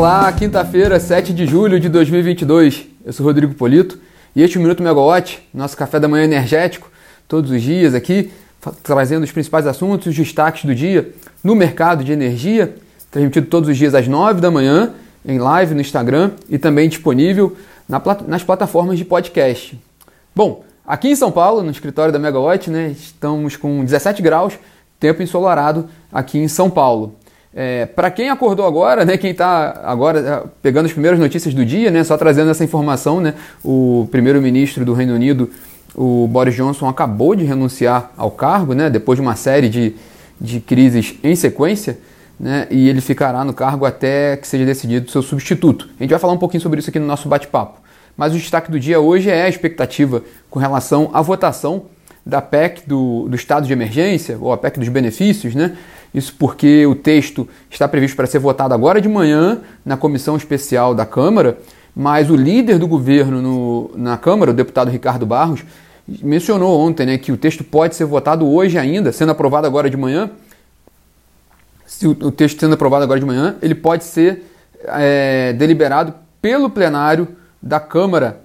Olá, quinta-feira, 7 de julho de 2022. Eu sou Rodrigo Polito e este é o Minuto Megawatt, nosso café da manhã energético, todos os dias aqui, trazendo os principais assuntos, os destaques do dia no mercado de energia, transmitido todos os dias às 9 da manhã, em live no Instagram e também disponível na, nas plataformas de podcast. Bom, aqui em São Paulo, no escritório da Megawatt, né, estamos com 17 graus, tempo ensolarado aqui em São Paulo. É, para quem acordou agora, né, quem está agora é, pegando as primeiras notícias do dia, né, só trazendo essa informação, né, o primeiro-ministro do Reino Unido, o Boris Johnson, acabou de renunciar ao cargo, né, depois de uma série de, de crises em sequência, né, e ele ficará no cargo até que seja decidido seu substituto. A gente vai falar um pouquinho sobre isso aqui no nosso bate-papo. Mas o destaque do dia hoje é a expectativa com relação à votação da PEC do, do estado de emergência, ou a PEC dos benefícios, né? Isso porque o texto está previsto para ser votado agora de manhã na comissão especial da Câmara, mas o líder do governo no, na Câmara, o deputado Ricardo Barros, mencionou ontem né, que o texto pode ser votado hoje ainda, sendo aprovado agora de manhã. Se o, o texto sendo aprovado agora de manhã, ele pode ser é, deliberado pelo plenário da Câmara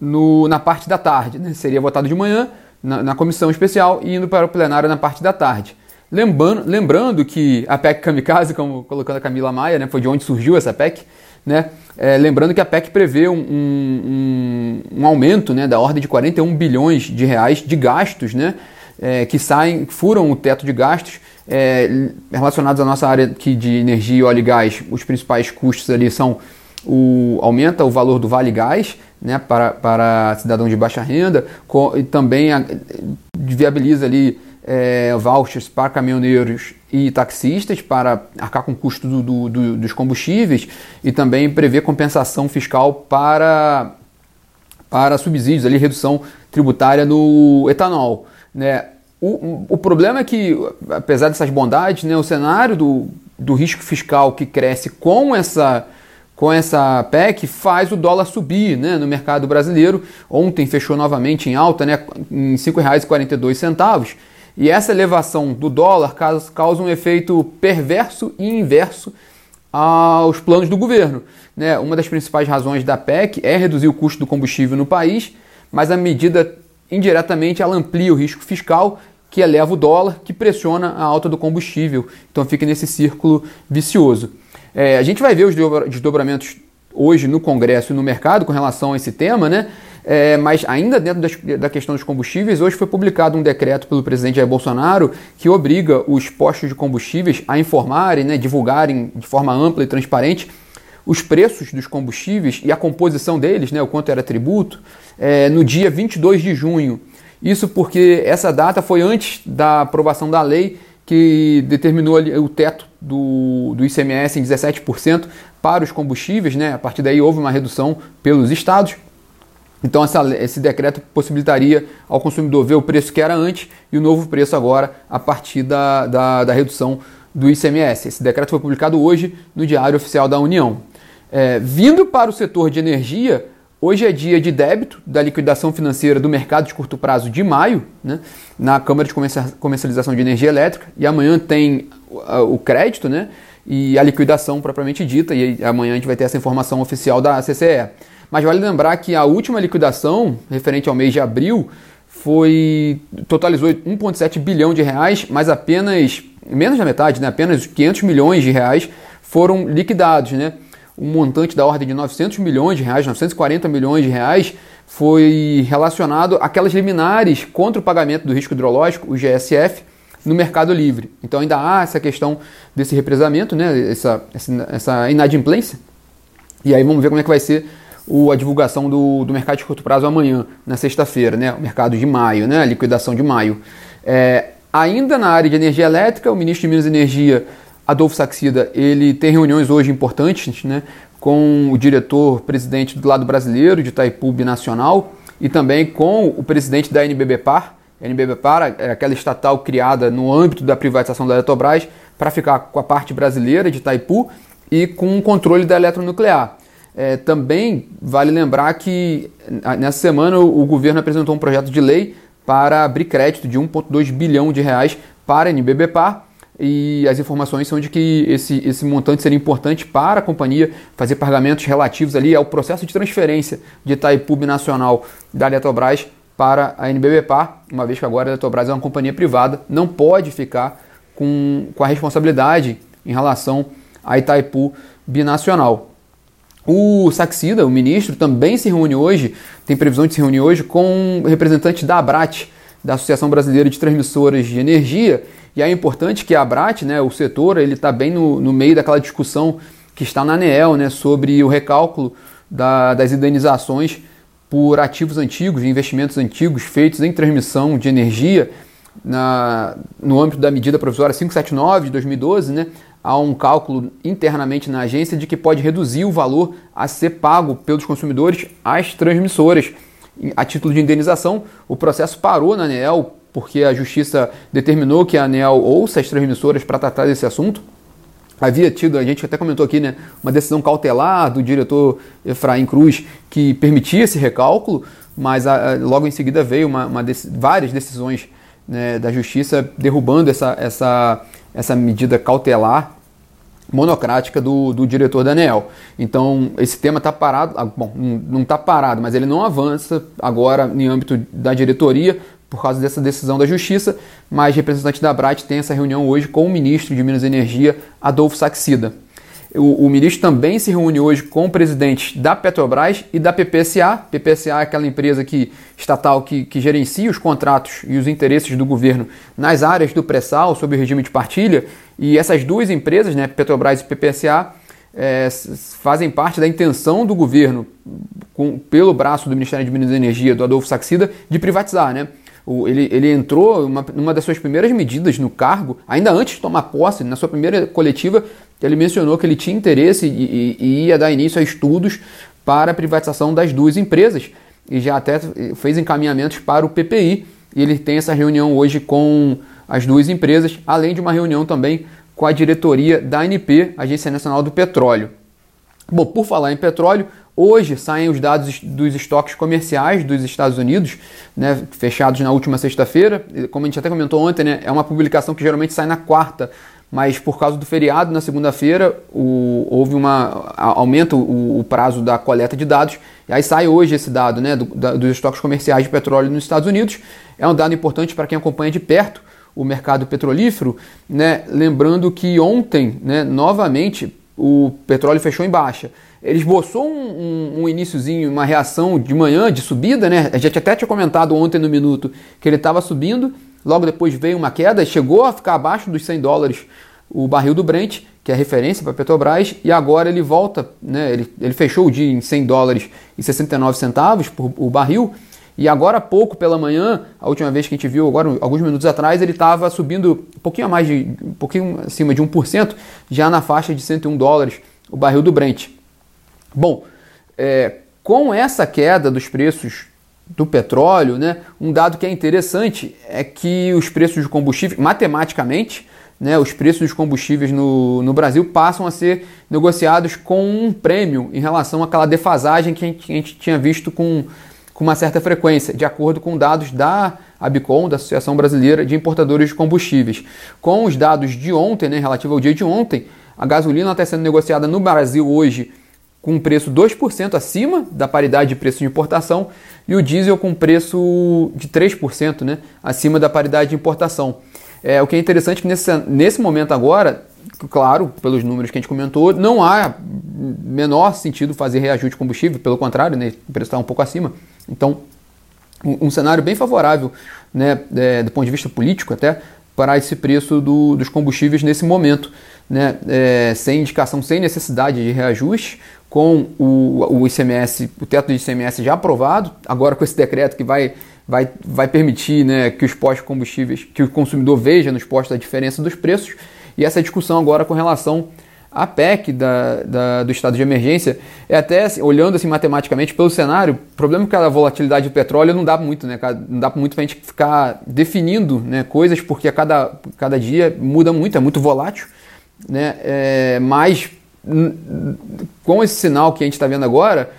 no, na parte da tarde. Né? Seria votado de manhã na, na comissão especial e indo para o plenário na parte da tarde. Lembrando, lembrando que a PEC Kamikaze, como colocando a Camila Maia, né, foi de onde surgiu essa PEC, né, é, lembrando que a PEC prevê um, um, um, aumento né, da ordem de 41 bilhões de reais de gastos né, é, que saem, furam o teto de gastos é, relacionados à nossa área aqui de energia, óleo e gás. Os principais custos ali são o, aumenta o valor do Vale Gás né, para, para cidadãos de baixa renda e também a, viabiliza ali é, vouchers para caminhoneiros e taxistas para arcar com o custo do, do, do, dos combustíveis e também prever compensação fiscal para, para subsídios, ali, redução tributária no etanol. Né? O, o problema é que, apesar dessas bondades, né, o cenário do, do risco fiscal que cresce com essa com essa PEC faz o dólar subir né, no mercado brasileiro. Ontem fechou novamente em alta, né, em R$ 5,42. E essa elevação do dólar causa um efeito perverso e inverso aos planos do governo. Né? Uma das principais razões da PEC é reduzir o custo do combustível no país, mas a medida indiretamente ela amplia o risco fiscal que eleva o dólar, que pressiona a alta do combustível. Então fica nesse círculo vicioso. É, a gente vai ver os desdobramentos hoje no Congresso e no mercado com relação a esse tema, né? É, mas ainda dentro das, da questão dos combustíveis, hoje foi publicado um decreto pelo presidente Jair Bolsonaro que obriga os postos de combustíveis a informarem, né, divulgarem de forma ampla e transparente os preços dos combustíveis e a composição deles, né, o quanto era tributo, é, no dia 22 de junho. Isso porque essa data foi antes da aprovação da lei que determinou o teto do, do ICMS em 17% para os combustíveis, né? A partir daí houve uma redução pelos estados. Então essa, esse decreto possibilitaria ao consumidor ver o preço que era antes e o novo preço agora a partir da, da, da redução do ICMS. Esse decreto foi publicado hoje no Diário Oficial da União. É, vindo para o setor de energia, hoje é dia de débito da liquidação financeira do mercado de curto prazo de maio, né, na Câmara de Comercialização de Energia Elétrica, e amanhã tem o crédito né, e a liquidação propriamente dita, e amanhã a gente vai ter essa informação oficial da CCE. Mas vale lembrar que a última liquidação, referente ao mês de abril, foi totalizou 1,7 bilhão de reais, mas apenas menos da metade, né, apenas 500 milhões de reais foram liquidados, né? Um montante da ordem de 900 milhões de reais, 940 milhões de reais, foi relacionado àquelas liminares contra o pagamento do risco hidrológico, o GSF, no mercado livre. Então ainda há essa questão desse represamento, né, essa, essa inadimplência. E aí vamos ver como é que vai ser o, a divulgação do, do mercado de curto prazo amanhã, na sexta-feira, né? o mercado de maio, né? a liquidação de maio. É, ainda na área de energia elétrica, o ministro de Minas e Energia, Adolfo Saxida, ele tem reuniões hoje importantes né? com o diretor-presidente do lado brasileiro de Itaipu Nacional e também com o presidente da NBBPAR. NBBPAR é aquela estatal criada no âmbito da privatização da Eletrobras para ficar com a parte brasileira de Itaipu e com o controle da eletronuclear. É, também vale lembrar que nessa semana o, governo apresentou um projeto de lei para abrir crédito de 1,2 bilhão de reais para a NBBPAR, e as informações são de que esse, esse montante seria importante para a companhia fazer pagamentos relativos ali ao processo de transferência de Itaipu Nacional da Eletrobras para a NBBPAR, uma vez que agora a Eletrobras é uma companhia privada, não pode ficar com, com a responsabilidade em relação a Itaipu Binacional. O Saxida, o ministro, também se reúne hoje, tem previsão de se reunir hoje com representantes da ABRAT, da Associação Brasileira de Transmissoras de Energia, e é importante que a ABRAT, né, o setor, ele está bem no, no meio daquela discussão que está na ANEEL né, sobre o recálculo da, das indenizações por ativos antigos, investimentos antigos feitos em transmissão de energia na, no âmbito da medida provisória 579 de 2012, né, há um cálculo internamente na agência de que pode reduzir o valor a ser pago pelos consumidores às transmissoras. A título de indenização, o processo parou na ANEEL porque a justiça determinou que a ANEEL ouça as transmissoras para tratar desse assunto. Havia tido, a gente até comentou aqui, né, uma decisão cautelar do diretor Efraim Cruz que permitia esse recálculo, mas a, a, logo em seguida veio uma, uma várias decisões né, da justiça derrubando essa, essa, essa medida cautelar monocrática do, do diretor da ANEEL. Então, esse tema está parado, ah, bom, não está parado, mas ele não avança agora em âmbito da diretoria por causa dessa decisão da Justiça, mas representante da Brat tem essa reunião hoje com o ministro de Minas e Energia, Adolfo Saxida. O, o, ministro também se reúne hoje com presidentes da Petrobras e da PPSA. PPSA é aquela empresa que, estatal que, que gerencia os contratos e os interesses do governo nas áreas do pré-sal, sob o regime de partilha. E essas duas empresas, né, Petrobras e PPSA, é, fazem parte da intenção do governo, com, pelo braço do Ministério de Minas e Energia, do Adolfo Saxida, de privatizar. Né? O, ele, ele entrou uma, numa das suas primeiras medidas no cargo, ainda antes de tomar posse, na sua primeira coletiva, ele mencionou que ele tinha interesse e, e, ia dar início a estudos para a privatização das duas empresas e já até fez encaminhamentos para o PPI. E ele tem essa reunião hoje com as duas empresas, além de uma reunião também com a diretoria da ANP, Agência Nacional do Petróleo. Bom, por falar em petróleo, hoje saem os dados dos estoques comerciais dos Estados Unidos, né, fechados na última sexta-feira. Como a gente até comentou ontem, né, é uma publicação que geralmente sai na quarta mas por causa do feriado na segunda-feira houve uma aumenta o, o, prazo da coleta de dados. E aí sai hoje esse dado né, do, da, dos estoques comerciais de petróleo nos Estados Unidos. É um dado importante para quem acompanha de perto o mercado petrolífero né, lembrando que ontem né, novamente o petróleo fechou em baixa. Ele esboçou um, um, um iníciozinho, uma reação de manhã de subida, né? A gente até tinha comentado ontem no minuto que ele estava subindo, Logo depois veio uma queda, chegou a ficar abaixo dos 100 dólares o barril do Brent, que é referência para a Petrobras, e agora ele volta, né, ele, ele fechou o dia em 100 dólares e 69 centavos por o barril, e agora há pouco pela manhã, a última vez que a gente viu, agora alguns minutos atrás, ele estava subindo um pouquinho a mais de, um pouquinho acima de 1%, já na faixa de 101 dólares o barril do Brent. Bom, é, com essa queda dos preços do petróleo, né, um dado que é interessante é que os preços de combustível, matematicamente, né, os preços dos combustíveis no, no Brasil passam a ser negociados com um prêmio em relação àquela defasagem que a gente, a gente tinha visto com, com uma certa frequência, de acordo com dados da ABICOM, da Associação Brasileira de Importadores de Combustíveis. Com os dados de ontem, né, relativo ao dia de ontem, a gasolina está sendo negociada no Brasil hoje com um preço 2% acima da paridade de preço de importação e o diesel com preço de 3% né, acima da paridade de importação. É, o que é interessante é que nesse, nesse momento agora, claro, pelos números que a gente comentou, não há menor sentido fazer reajuste de combustível, pelo contrário, né, o preço está um pouco acima. Então, um, um cenário bem favorável né, é, do ponto de vista político até para esse preço do, dos combustíveis nesse momento, né, é, sem indicação, sem necessidade de reajuste, com o, o ICMS, o teto de ICMS já aprovado, agora com esse decreto que vai, vai, vai permitir né, que os postos combustíveis, que o consumidor veja nos postos a diferença dos preços, e essa discussão agora com relação à PEC da, da, do estado de emergência é até olhando assim matematicamente pelo cenário, o problema é que a volatilidade do petróleo não dá muito, né? Não dá muito para a gente ficar definindo né, coisas, porque a cada, cada dia muda muito, é muito volátil, né? É, mas com esse sinal que a gente está vendo agora,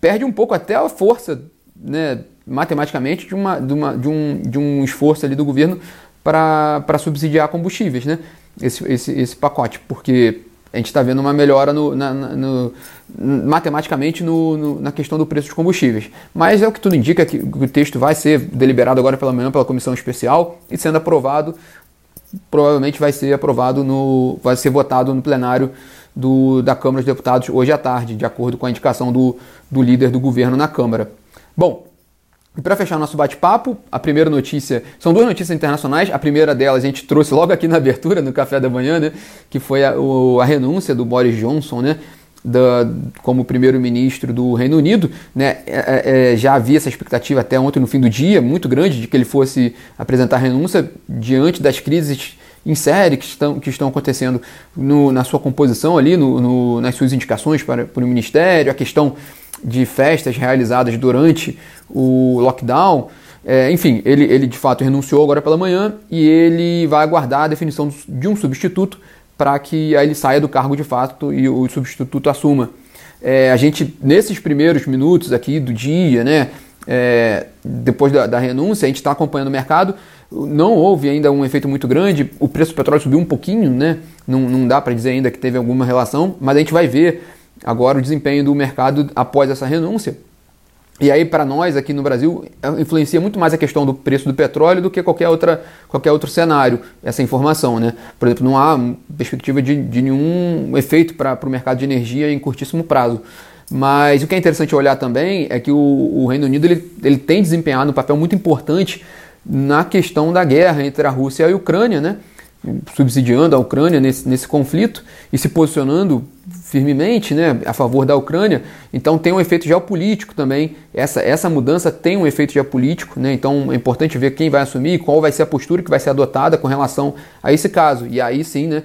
perde um pouco até a força, né, matematicamente, de, uma, de, uma, de, um, de um esforço ali do governo para subsidiar combustíveis. Né? esse, esse, esse pacote, porque a gente está vendo uma melhora no, na, no, matematicamente no, no, na questão do preço dos combustíveis. Mas é o que tudo indica que o texto vai ser deliberado agora pela manhã pela comissão especial e sendo aprovado, provavelmente vai ser aprovado no. vai ser votado no plenário do, da Câmara dos Deputados hoje à tarde, de acordo com a indicação do, do líder do governo na Câmara. Bom, e para fechar nosso bate-papo, a primeira notícia, são duas notícias internacionais. A primeira delas a gente trouxe logo aqui na abertura, no café da manhã, né, que foi a, o, a renúncia do Boris Johnson, né, da, como primeiro-ministro do Reino Unido. Né, é, é, é, já havia essa expectativa até ontem no fim do dia, muito grande, de que ele fosse apresentar renúncia diante das crises em série que estão, que estão acontecendo no, na sua composição ali, no, no, nas suas indicações para, para o Ministério, a questão de festas realizadas durante o lockdown. É, enfim, ele, ele de fato renunciou agora pela manhã e ele vai aguardar a definição de um substituto para que ele saia do cargo de fato e o substituto assuma. É, a gente, nesses primeiros minutos aqui do dia, né, é, depois da, da, renúncia, a gente está acompanhando o mercado. Não houve ainda um efeito muito grande. O preço do petróleo subiu um pouquinho, né? Não, não dá para dizer ainda que teve alguma relação, mas a gente vai ver agora o desempenho do mercado após essa renúncia. E aí, para nós aqui no Brasil, influencia muito mais a questão do preço do petróleo do que qualquer, outra, qualquer outro cenário, essa informação. Né? Por exemplo, não há perspectiva de, de nenhum efeito para o mercado de energia em curtíssimo prazo. Mas o que é interessante olhar também é que o, o Reino Unido ele, ele tem desempenhado um papel muito importante na questão da guerra entre a Rússia e a Ucrânia, né? subsidiando a Ucrânia nesse, nesse conflito e se posicionando firmemente né, a favor da Ucrânia, então tem um efeito geopolítico também. Essa, essa mudança tem um efeito geopolítico, né, então é importante ver quem vai assumir, qual vai ser a postura que vai ser adotada com relação a esse caso. E aí sim, né,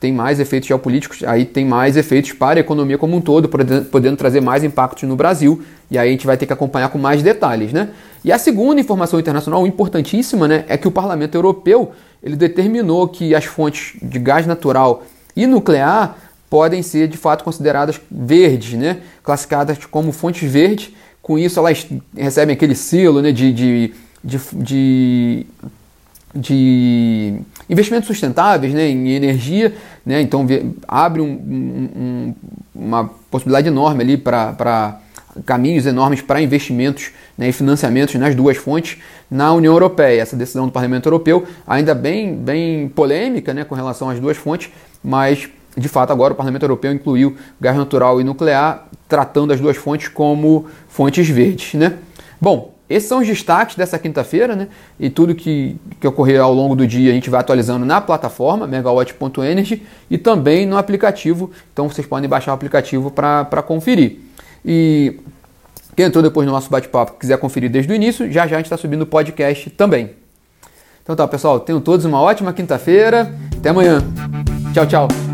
tem mais efeitos geopolíticos, aí tem mais efeitos para a economia como um todo, podendo trazer mais impactos no Brasil, e aí a gente vai ter que acompanhar com mais detalhes. Né? E a segunda informação internacional importantíssima né, é que o Parlamento Europeu ele determinou que as fontes de gás natural e nuclear podem ser de fato consideradas verdes, né? classificadas como fontes verdes. Com isso, elas recebem aquele selo né, de, de, de, de, de investimentos sustentáveis né, em energia. Né? Então, abre um, um, uma possibilidade enorme ali para caminhos enormes para investimentos né, e financiamentos nas duas fontes na União Europeia. Essa decisão do Parlamento Europeu, ainda bem, bem polêmica né, com relação às duas fontes, mas de fato, agora o Parlamento Europeu incluiu gás natural e nuclear, tratando as duas fontes como fontes verdes. Né? Bom, esses são os destaques dessa quinta-feira, né? E tudo que, que ocorrer ao longo do dia a gente vai atualizando na plataforma megawatt.energy e também no aplicativo. Então vocês podem baixar o aplicativo para conferir. E quem entrou depois no nosso bate-papo quiser conferir desde o início, já já a gente está subindo o podcast também. Então tá, pessoal, tenham todos uma ótima quinta-feira. Até amanhã. Tchau, tchau.